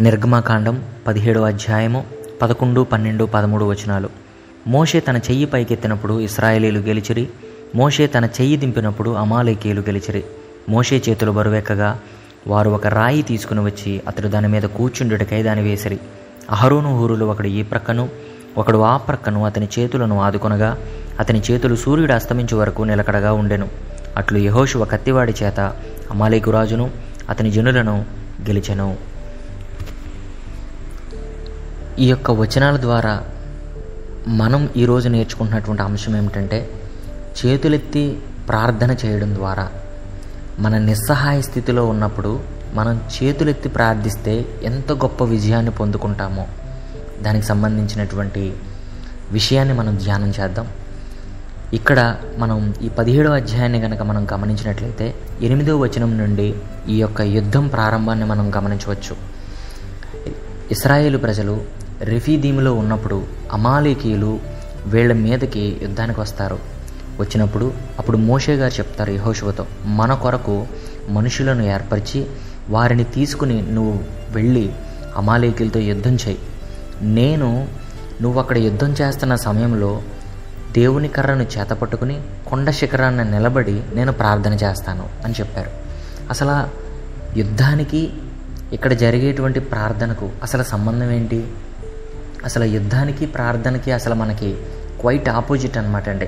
నిర్గమాకాండం పదిహేడు అధ్యాయము పదకొండు పన్నెండు పదమూడు వచనాలు. మోషే తన చెయ్యి పైకెత్తినప్పుడు ఇస్రాయేలీలు గెలిచిరి. మోషే తన చెయ్యి దింపినప్పుడు అమాలేకీయులు గెలిచిరి. మోషే చేతులు బరువెక్కగా వారు ఒక రాయి తీసుకుని వచ్చి అతడు దాని మీద కూర్చుండుటకై దాని వేసిరి. అహరోను హూరులు ఒకడు ఈ ప్రక్కను ఒకడు ఆ ప్రక్కను అతని చేతులను ఆదుకొనగా అతని చేతులు సూర్యుడు అస్తమించే వరకు నిలకడగా ఉండెను. అట్లు యహోషువ కత్తివాడి చేత అమాలేకు రాజును అతని జనులను గెలిచెను. ఈ యొక్క వచనాల ద్వారా మనం ఈరోజు నేర్చుకుంటున్నటువంటి అంశం ఏమిటంటే చేతులెత్తి ప్రార్థన చేయడం ద్వారా మన నిస్సహాయ స్థితిలో ఉన్నప్పుడు మనం చేతులెత్తి ప్రార్థిస్తే ఎంత గొప్ప విజయాన్ని పొందుకుంటామో దానికి సంబంధించినటువంటి విషయాన్ని మనం ధ్యానం చేద్దాం. ఇక్కడ మనం ఈ పదిహేడవ అధ్యాయాన్ని కనుక మనం గమనించినట్లయితే ఎనిమిదవ వచనం నుండి ఈ యొక్క యుద్ధం ప్రారంభాన్ని మనం గమనించవచ్చు. ఇస్రాయేలు ప్రజలు రెఫీదీములో ఉన్నప్పుడు అమాలేకీయులు వీళ్ళ మీదకి యుద్ధానికి వస్తారు. వచ్చినప్పుడు అప్పుడు మోషే గారు చెప్తారు యహోశివతో మన కొరకు మనుషులను ఏర్పరిచి వారిని తీసుకుని నువ్వు వెళ్ళి అమాలేకీలతో యుద్ధం చేయి. నేను నువ్వు అక్కడ యుద్ధం చేస్తున్న సమయంలో దేవుని కర్రను చేతపట్టుకుని కొండ శిఖరాన్ని నిలబడి నేను ప్రార్థన చేస్తాను అని చెప్పారు. అసలు యుద్ధానికి ఇక్కడ జరిగేటువంటి ప్రార్థనకు అసలు సంబంధం ఏంటి? అసలు యుద్ధానికి ప్రార్థనకి అసలు మనకి క్వైట్ ఆపోజిట్ అనమాట అండి.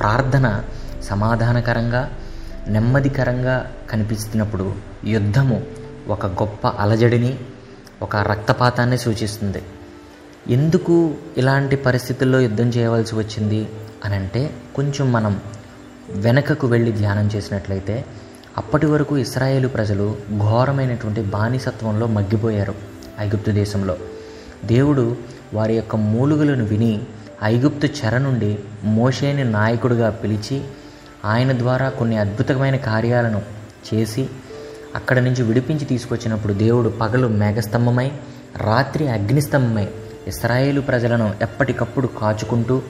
ప్రార్థన సమాధానకరంగా నెమ్మదికరంగా కనిపిస్తున్నప్పుడు యుద్ధము ఒక గొప్ప అలజడిని ఒక రక్తపాతాన్ని సూచిస్తుంది. ఎందుకు ఇలాంటి పరిస్థితుల్లో యుద్ధం చేయవలసి వచ్చింది అని అంటే కొంచెం మనం వెనకకు వెళ్ళి ధ్యానం చేసినట్లయితే అప్పటి వరకు ఇస్రాయేలు ప్రజలు ఘోరమైనటువంటి బానిసత్వంలో మగ్గిపోయారు ఐగుప్తు దేశంలో. దేవుడు వారి యొక్క మూలుగులను విని ఐగుప్తు చెర నుండి మోషేని నాయకుడిగా పిలిచి ఆయన ద్వారా కొన్ని అద్భుతమైన కార్యాలను చేసి అక్కడ నుంచి విడిపించి తీసుకొచ్చినప్పుడు దేవుడు పగలు మేఘస్తంభమై రాత్రి అగ్నిస్తంభమై ఇస్రాయేలు ప్రజలను ఎప్పటికప్పుడు కాచుకుంటూ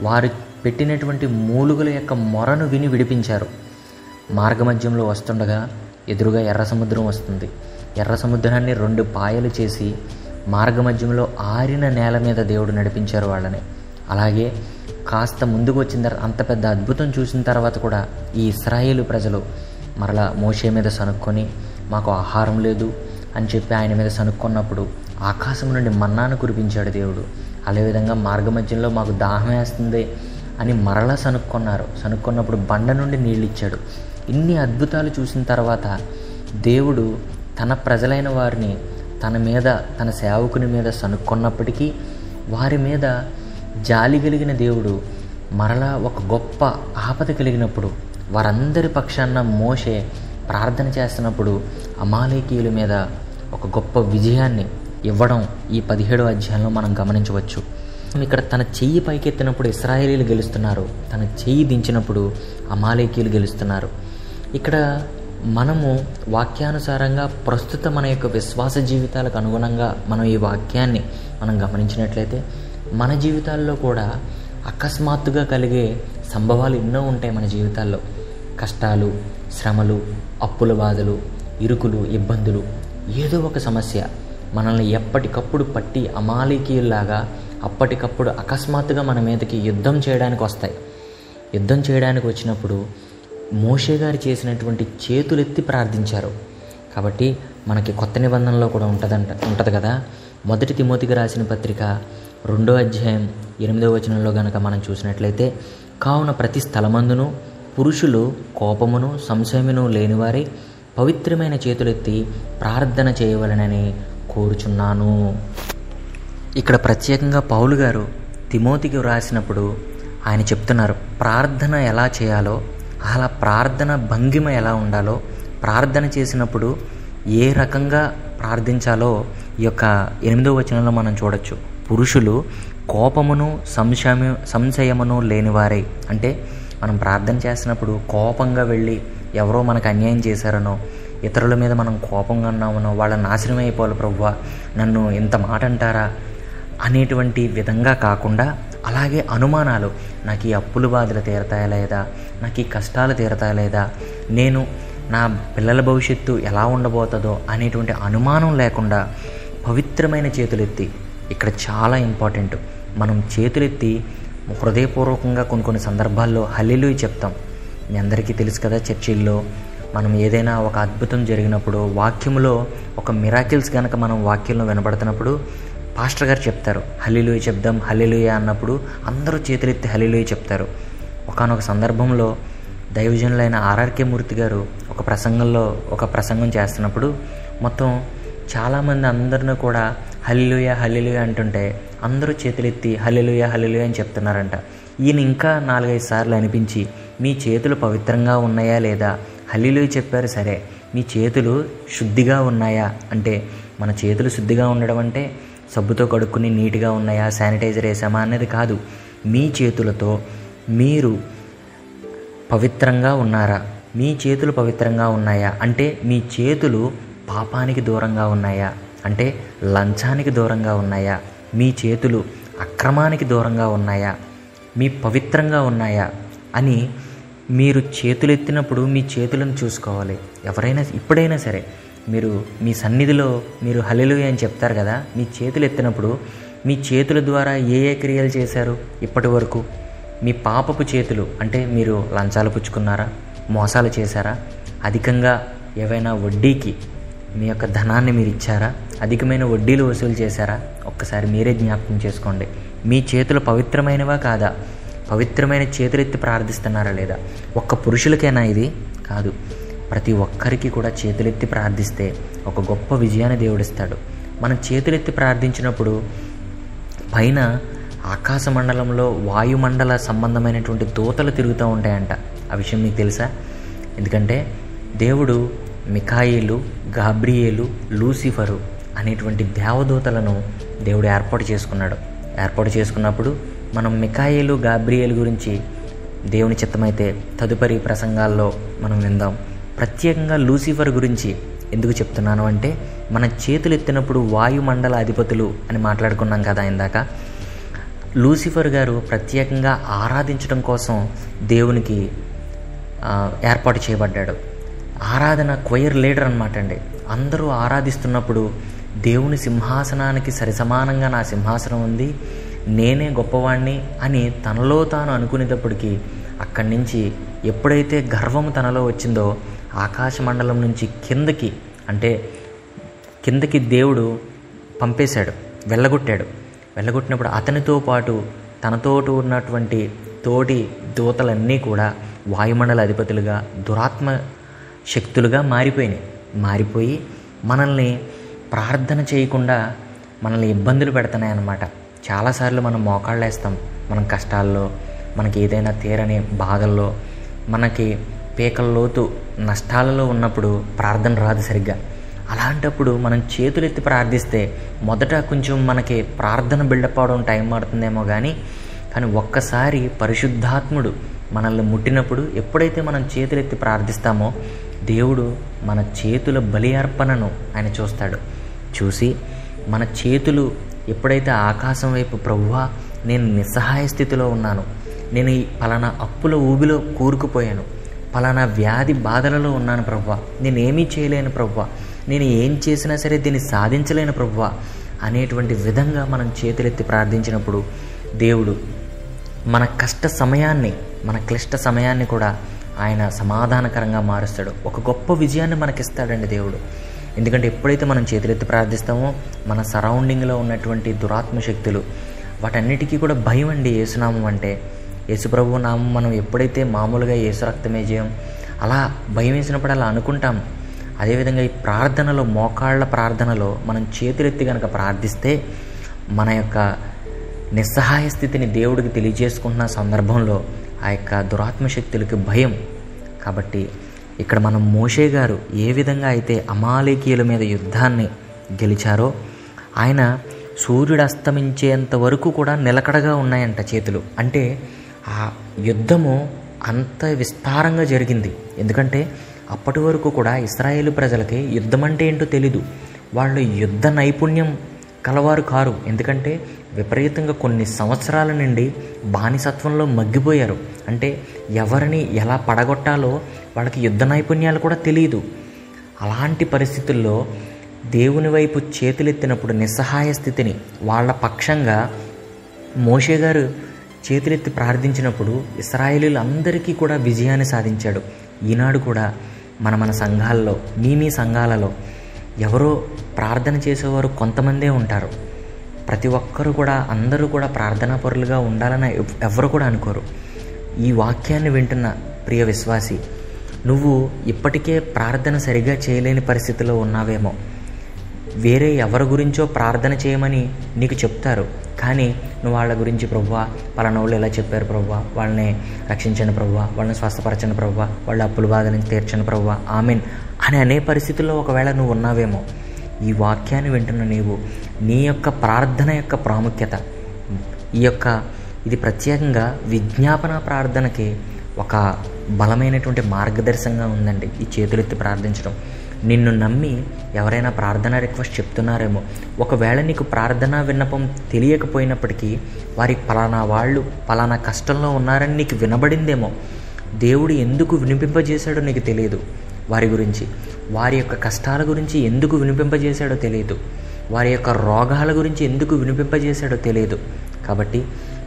వారు పెట్టినటువంటి మూలుగుల యొక్క మొరను విని విడిపించారు. మార్గమధ్యంలో వస్తుండగా ఎదురుగా ఎర్ర సముద్రం వస్తుంది. ఎర్ర సముద్రాన్ని రెండు పాయలు చేసి మార్గమధ్యంలో ఆరిన నేల మీద దేవుడు నడిపించారు వాళ్ళని. అలాగే కాస్త ముందుకు వచ్చిన తర్వాత అంత పెద్ద అద్భుతం చూసిన తర్వాత కూడా ఈ ఇస్రాయేలు ప్రజలు మరలా మోషే మీద సనుక్కొని మాకు ఆహారం లేదు అని చెప్పి ఆయన మీద సనుక్కున్నప్పుడు ఆకాశం నుండి మన్నాను కురిపించాడు దేవుడు. అదేవిధంగా మార్గమధ్యంలో మాకు దాహం వేస్తుంది అని మరలా సనుక్కున్నారు సనుక్కున్నప్పుడు బండ నుండి నీళ్ళు ఇచ్చాడు. ఇన్ని అద్భుతాలు చూసిన తర్వాత దేవుడు తన ప్రజలైన వారిని తన మీద తన సేవకుని మీద సనుక్కున్నప్పటికీ వారి మీద జాలి కలిగిన దేవుడు మరలా ఒక గొప్ప ఆపద కలిగినప్పుడు వారందరి పక్షాన మోసే ప్రార్థన చేస్తున్నప్పుడు అమాలేకీయుల మీద ఒక గొప్ప విజయాన్ని ఇవ్వడం ఈ పదిహేడో అధ్యాయంలో మనం గమనించవచ్చు. ఇక్కడ తన చెయ్యి పైకెత్తినప్పుడు ఇస్రాయేలీలు గెలుస్తున్నారు. తన చెయ్యి దించినప్పుడు అమాలేకీయులు గెలుస్తున్నారు. ఇక్కడ మనము వాక్యానుసారంగా ప్రస్తుత మన యొక్క విశ్వాస జీవితాలకు అనుగుణంగా మనం ఈ వాక్యాన్ని మనం గమనించినట్లయితే మన జీవితాల్లో కూడా అకస్మాత్తుగా కలిగే సంభవాలు ఎన్నో ఉంటాయి మన జీవితాల్లో. కష్టాలు శ్రమలు అప్పుల బాధలు ఇరుకులు ఇబ్బందులు ఏదో ఒక సమస్య మనల్ని ఎప్పటికప్పుడు పట్టి అమాలికీయుల్లాగా అప్పటికప్పుడు అకస్మాత్తుగా మన మీదకి యుద్ధం చేయడానికి వస్తాయి. యుద్ధం చేయడానికి వచ్చినప్పుడు మోషే గారు చేసినటువంటి చేతులెత్తి ప్రార్థించారు. కాబట్టి మనకి కొత్త నిబంధనలో కూడా ఉంటుందంట ఉంటుంది కదా? మొదటి తిమోతికి రాసిన పత్రిక రెండో అధ్యాయం ఎనిమిదో వచనంలో గనక మనం చూసినట్లయితే కావున ప్రతి స్థలమందును పురుషులు కోపమును సంశయమును లేనివారి పవిత్రమైన చేతులెత్తి ప్రార్థన చేయవలనని కోరుచున్నాను. ఇక్కడ ప్రత్యేకంగా పౌలు గారు తిమోతికి వ్రాసినప్పుడు ఆయన చెప్తున్నారు ప్రార్థన ఎలా చేయాలో అలా ప్రార్థన భంగిమ ఎలా ఉండాలో ప్రార్థన చేసినప్పుడు ఏ రకంగా ప్రార్థించాలో ఈ యొక్క ఎనిమిదో వచనంలో మనం చూడొచ్చు. పురుషులు కోపమును సంశయము సంశయమును లేనివారే. అంటే మనం ప్రార్థన చేసినప్పుడు కోపంగా వెళ్ళి ఎవరో మనకు అన్యాయం చేశారనో ఇతరుల మీద మనం కోపంగా ఉన్నామనో వాళ్ళ నాశనం అయిపోవాలి ప్రవ్వా నన్ను ఇంత మాట అంటారా అనేటువంటి విధంగా కాకుండా అలాగే అనుమానాలు నాకు ఈ అప్పుల బాధలు తీరతాయా లేదా? నాకు ఈ కష్టాలు తీరతాయా లేదా? నేను నా పిల్లల భవిష్యత్తు ఎలా ఉండబోతుందో అనేటువంటి అనుమానం లేకుండా పవిత్రమైన చేతులెత్తి ఇక్కడ చాలా ఇంపార్టెంట్ మనం చేతులెత్తి హృదయపూర్వకంగా కొన్ని కొన్ని సందర్భాల్లో హల్లిలు చెప్తాం. మీ అందరికీ తెలుసు కదా చర్చిల్లో మనం ఏదైనా ఒక అద్భుతం జరిగినప్పుడు వాక్యంలో ఒక మిరాకిల్స్ కనుక మనం వాక్యంలో వినబడుతున్నప్పుడు పాస్టర్ గారు చెప్తారు హల్లిలుయ చెప్దాం హల్లిలుయ అన్నప్పుడు అందరూ చేతులెత్తి హల్లిలుయ చెప్తారు. ఒకనొక సందర్భంలో దైవజనులైన ఆర్ఆర్కే మూర్తి గారు ఒక ప్రసంగంలో ఒక ప్రసంగం చేస్తున్నప్పుడు మొత్తం చాలామంది అందరిని కూడా హల్లిలుయ హల్లిలుయ అంటుంటే అందరూ చేతులెత్తి హల్లిలుయ హల్లిలుయ అని చెప్తున్నారంట. ఈయన ఇంకా నాలుగైదు సార్లు అనిపించి మీ చేతులు పవిత్రంగా ఉన్నాయా లేదా? హల్లిలుయ చెప్పారు సరే మీ చేతులు శుద్ధిగా ఉన్నాయా? అంటే మన చేతులు శుద్ధిగా ఉండడం అంటే సబ్బుతో కడుక్కుని నీట్గా ఉన్నాయా? శానిటైజర్ వేసామా అనేది కాదు. మీ చేతులతో మీరు పవిత్రంగా ఉన్నారా? మీ చేతులు పవిత్రంగా ఉన్నాయా? అంటే మీ చేతులు పాపానికి దూరంగా ఉన్నాయా? అంటే లంచానికి దూరంగా ఉన్నాయా? మీ చేతులు అక్రమానికి దూరంగా ఉన్నాయా? మీ పవిత్రంగా ఉన్నాయా? అని మీరు చేతులెత్తినప్పుడు మీ చేతులను చూసుకోవాలి. ఎవరైనా ఇప్పుడైనా సరే మీరు మీ సన్నిధిలో మీరు హలెలు అని చెప్తారు కదా మీ చేతులు ఎత్తినప్పుడు మీ చేతుల ద్వారా ఏ ఏ క్రియలు చేశారు ఇప్పటి వరకు? మీ పాపపు చేతులు అంటే మీరు లంచాలు పుచ్చుకున్నారా? మోసాలు చేశారా? అధికంగా ఏవైనా వడ్డీకి మీ యొక్క ధనాన్ని మీరు ఇచ్చారా? అధికమైన వడ్డీలు వసూలు చేశారా? ఒక్కసారి మీరే జ్ఞాపకం చేసుకోండి. మీ చేతులు పవిత్రమైనవా కాదా? పవిత్రమైన చేతులెత్తి ప్రార్థిస్తున్నారా లేదా? ఒక్క పురుషులకేనా ఇది? కాదు. ప్రతి ఒక్కరికి కూడా చేతులెత్తి ప్రార్థిస్తే ఒక గొప్ప విజయాన్ని దేవుడిస్తాడు. మనం చేతులెత్తి ప్రార్థించినప్పుడు పైన ఆకాశ మండలంలో వాయుమండల సంబంధమైనటువంటి దూతలు తిరుగుతూ ఉంటాయంట. ఆ విషయం మీకు తెలుసా? ఎందుకంటే దేవుడు మిఖాయిలు గాబ్రియేలు లూసిఫరు అనేటువంటి దేవదూతలను దేవుడు ఏర్పాటు చేసుకున్నాడు. ఏర్పాటు చేసుకున్నప్పుడు మనం మిఖాయిలు గాబ్రియేలు గురించి దేవుని చిత్తమైతే తదుపరి ప్రసంగాల్లో మనం విందాం. ప్రత్యేకంగా లూసిఫర్ గురించి ఎందుకు చెప్తున్నాను అంటే మన చేతులు ఎత్తినప్పుడు వాయుమండల అధిపతులు అని మాట్లాడుకున్నాం కదా ఇందాక. లూసిఫర్ గారు ప్రత్యేకంగా ఆరాధించడం కోసం దేవునికి ఏర్పాటు చేయబడ్డాడు. ఆరాధన క్వయర్ లీడర్ అనమాట అండి. అందరూ ఆరాధిస్తున్నప్పుడు దేవుని సింహాసనానికి సరిసమానంగా నా సింహాసనం ఉంది నేనే గొప్పవాణ్ణి అని తనలో తాను అనుకునేటప్పటికీ అక్కడి నుంచి ఎప్పుడైతే గర్వం తనలో వచ్చిందో ఆకాశ మండలం నుంచి కిందకి అంటే కిందకి దేవుడు పంపేశాడు వెళ్ళగొట్టాడు. వెళ్ళగొట్టినప్పుడు అతనితో పాటు తనతోటి ఉన్నటువంటి తోటి దూతలన్నీ కూడా వాయుమండల అధిపతులుగా దురాత్మ శక్తులుగా మారిపోయినాయి. మారిపోయి మనల్ని ప్రార్థన చేయకుండా మనల్ని ఇబ్బందులు పెడుతున్నాయి అన్నమాట చాలాసార్లు మనం మోకాళ్ళు వేస్తాం మనం కష్టాల్లో మనకి ఏదైనా తీరని బాధల్లో మనకి పీకల్లోతు నష్టాలలో ఉన్నప్పుడు ప్రార్థన రాదు సరిగ్గా. అలాంటప్పుడు మనం చేతులెత్తి ప్రార్థిస్తే మొదట కొంచెం మనకి ప్రార్థన బిల్డప్ అవడం టైం పడుతుందేమో కానీ కానీ ఒక్కసారి పరిశుద్ధాత్ముడు మనల్ని ముట్టినప్పుడు ఎప్పుడైతే మనం చేతులెత్తి ప్రార్థిస్తామో దేవుడు మన చేతుల బలి అర్పణను ఆయన చూస్తాడు. చూసి మన చేతులు ఎప్పుడైతే ఆకాశం వైపు ప్రవ్వా నేను నిస్సహాయ స్థితిలో ఉన్నాను. నేను ఈ పలానా అప్పుల ఊబిలో కూరుకుపోయాను. పలానా వ్యాధి బాధలలో ఉన్నాను ప్రవ్వ. నేనేమీ చేయలేను ప్రవ్వ. నేను ఏం చేసినా సరే దీన్ని సాధించలేను ప్రవ్వ అనేటువంటి విధంగా మనం చేతులెత్తి ప్రార్థించినప్పుడు దేవుడు మన కష్ట సమయాన్ని మన క్లిష్ట సమయాన్ని కూడా ఆయన సమాధానకరంగా మారుస్తాడు. ఒక గొప్ప విజయాన్ని మనకిస్తాడండి దేవుడు. ఎందుకంటే ఎప్పుడైతే మనం చేతులెత్తి ప్రార్థిస్తామో మన సరౌండింగ్లో ఉన్నటువంటి దురాత్మ శక్తులు వాటన్నిటికీ కూడా భయం అండి ఏసునామం అంటే. యేసుప్రభు నామం మనం ఎప్పుడైతే మామూలుగా యేసు రక్తమే జయం అలా భయం వేసినప్పుడు అలా అనుకుంటాం. అదేవిధంగా ఈ ప్రార్థనలో మోకాళ్ళ ప్రార్థనలో మనం చేతులెత్తి కనుక ప్రార్థిస్తే మన యొక్క నిస్సహాయ స్థితిని దేవుడికి తెలియజేసుకుంటున్న సందర్భంలో ఆ యొక్క దురాత్మ శక్తులకి భయం. కాబట్టి ఇక్కడ మనం మోషే గారు ఏ విధంగా అయితే అమాలేకీయుల మీద యుద్ధాన్ని గెలిచారో ఆయన సూర్యుడు అస్తమించేంత వరకు కూడా నిలకడగా ఉన్నాయంట చేతులు. అంటే ఆ యుద్ధము అంత విస్తారంగా జరిగింది. ఎందుకంటే అప్పటి వరకు కూడా ఇస్రాయేల్ ప్రజలకి యుద్ధం అంటే ఏంటో తెలీదు. వాళ్ళు యుద్ధ నైపుణ్యం కలవారు కారు. ఎందుకంటే విపరీతంగా కొన్ని సంవత్సరాల నుండి బానిసత్వంలో మగ్గిపోయారు. అంటే ఎవరిని ఎలా పడగొట్టాలో వాళ్ళకి యుద్ధ నైపుణ్యాలు కూడా తెలియదు అలాంటి పరిస్థితుల్లో దేవుని వైపు చేతులెత్తినప్పుడు నిస్సహాయ స్థితిని వాళ్ళ పక్షంగా మోషే గారు చేతులెత్తి ప్రార్థించినప్పుడు ఇస్రాయేలీలు అందరికీ కూడా విజయాన్ని సాధించాడు. ఈనాడు కూడా మన మన సంఘాల్లో మీ మీ సంఘాలలో ఎవరో ప్రార్థన చేసేవారు కొంతమందే ఉంటారు. ప్రతి ఒక్కరు కూడా అందరూ కూడా ప్రార్థనా పరులుగా ఉండాలని ఎవరు కూడా అనుకోరు. ఈ వాక్యాన్ని వింటున్న ప్రియ విశ్వాసి నువ్వు ఇప్పటికే ప్రార్థన సరిగా చేయలేని పరిస్థితిలో ఉన్నావేమో. వేరే ఎవరి గురించో ప్రార్థన చేయమని నీకు చెప్తారు. కానీ నువ్వు వాళ్ళ గురించి ప్రవ్వా పలానా వాళ్ళు ఎలా చెప్పారు ప్రవ్వా వాళ్ళని రక్షించండి ప్రవ్వా వాళ్ళని స్వస్థపరచండి ప్రవ్వా వాళ్ళ అప్పుల బాధ నుంచి తీర్చండి ప్రవ్వా ఆమెన్ అని అనే పరిస్థితుల్లో ఒకవేళ నువ్వు ఉన్నావేమో ఈ వాక్యాన్ని వింటున్న నీవు నీ యొక్క ప్రార్థన యొక్క ప్రాముఖ్యత ఈ యొక్క ఇది ప్రత్యేకంగా విజ్ఞాపన ప్రార్థనకి ఒక బలమైనటువంటి మార్గదర్శకంగా ఉందండి ఈ చేతులెత్తి ప్రార్థించడం. నిన్ను నమ్మి ఎవరైనా ప్రార్థన రిక్వెస్ట్ చెప్తున్నారేమో. ఒకవేళ నీకు ప్రార్థనా విన్నపం తెలియకపోయినప్పటికీ వారి పలానా వాళ్ళు పలానా కష్టంలో ఉన్నారని నీకు వినబడిందేమో. దేవుడు ఎందుకు వినిపింపజేశాడో నీకు తెలియదు. వారి గురించి వారి యొక్క కష్టాల గురించి ఎందుకు వినిపింపజేశాడో తెలియదు. వారి యొక్క రోగాల గురించి ఎందుకు వినిపింపజేశాడో తెలియదు. కాబట్టి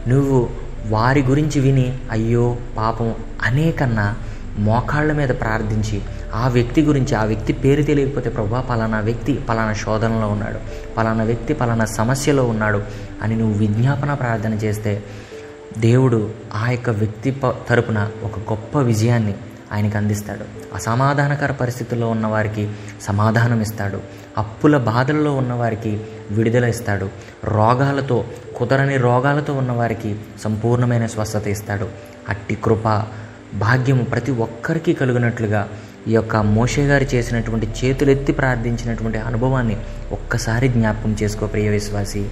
నువ్వు వారి గురించి విని అయ్యో పాపం అనేకన్నా మోకాళ్ళ మీద ప్రార్థించి ఆ వ్యక్తి గురించి ఆ వ్యక్తి పేరు తెలియకపోతే ప్రభా పలానా వ్యక్తి పలానా శోధనలో ఉన్నాడు పలానా వ్యక్తి పలానా సమస్యలో ఉన్నాడు అని నువ్వు విజ్ఞాపన ప్రార్థన చేస్తే దేవుడు ఆ యొక్క వ్యక్తి ప- తరపున ఒక గొప్ప విజయాన్ని ఆయనకు అందిస్తాడు. అసమాధానకర పరిస్థితుల్లో ఉన్నవారికి సమాధానం ఇస్తాడు. అప్పుల బాధల్లో ఉన్నవారికి విడుదల ఇస్తాడు. రోగాలతో కుదరని రోగాలతో ఉన్నవారికి సంపూర్ణమైన స్వస్థత ఇస్తాడు. అట్టి కృప భాగ్యము ప్రతి ఒక్కరికి కలిగినట్లుగా ఈ యొక్క మోషే గారు చేసినటువంటి చేతులెత్తి ప్రార్థించినటువంటి అనుభవాన్ని ఒక్కసారి జ్ఞాపకం చేసుకో ప్రియ విశ్వాసి.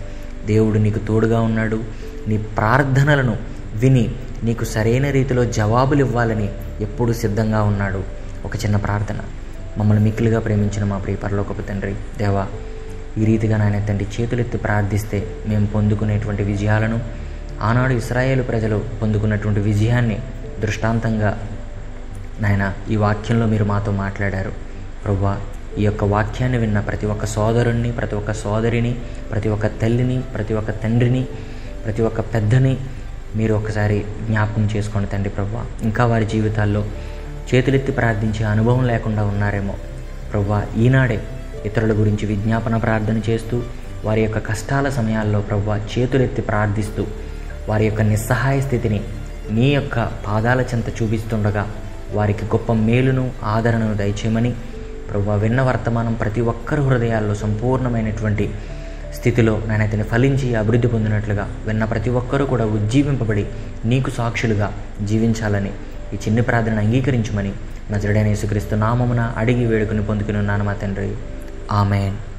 దేవుడు నీకు తోడుగా ఉన్నాడు. నీ ప్రార్థనలను విని నీకు సరైన రీతిలో జవాబులు ఇవ్వాలని ఎప్పుడూ సిద్ధంగా ఉన్నాడు. ఒక చిన్న ప్రార్థన. మమ్మల్ని మిక్కిలిగా ప్రేమించిన మా ప్రియ పరలోకపు తండ్రి దేవా ఈ రీతిగా నాయన తండ్రి చేతులెత్తి ప్రార్థిస్తే మేము పొందుకునేటువంటి విజయాలను ఆనాడు ఇస్రాయేలు ప్రజలు పొందుకున్నటువంటి విజయాన్ని దృష్టాంతంగా నాయన ఈ వాక్యంలో మీరు మాతో మాట్లాడారు. ప్రభా ఈ యొక్క వాక్యాన్ని విన్న ప్రతి ఒక్క సోదరుణ్ణి ప్రతి ఒక్క సోదరిని ప్రతి ఒక్క తల్లిని ప్రతి ఒక్క తండ్రిని ప్రతి ఒక్క పెద్దని మీరు ఒకసారి జ్ఞాపకం చేసుకోండి తండ్రి ప్రభా ఇంకా వారి జీవితాల్లో చేతులెత్తి ప్రార్థించే అనుభవం లేకుండా ఉన్నారేమో. ప్రభా ఈనాడే ఇతరుల గురించి విజ్ఞాపన ప్రార్థన చేస్తూ వారి యొక్క కష్టాల సమయాల్లో ప్రభా చేతులెత్తి ప్రార్థిస్తూ వారి యొక్క నిస్సహాయ స్థితిని నీ యొక్క పాదాల చెంత చూపిస్తుండగా వారికి గొప్ప మేలును ఆదరణను దయచేయమని ప్రభు విన్న వర్తమానం ప్రతి ఒక్కరి హృదయాల్లో సంపూర్ణమైనటువంటి స్థితిలో నేనైతే ఫలించి అభివృద్ధి పొందినట్లుగా విన్న ప్రతి ఒక్కరూ కూడా ఉజ్జీవింపబడి నీకు సాక్షులుగా జీవించాలని ఈ చిన్ని ప్రార్థన అంగీకరించమని నజరుడైన యేసుక్రీస్తు నామమున అడిగి వేడుకుని పొందుకుని ఉన్నాను మా తండ్రి. ఆమెన్.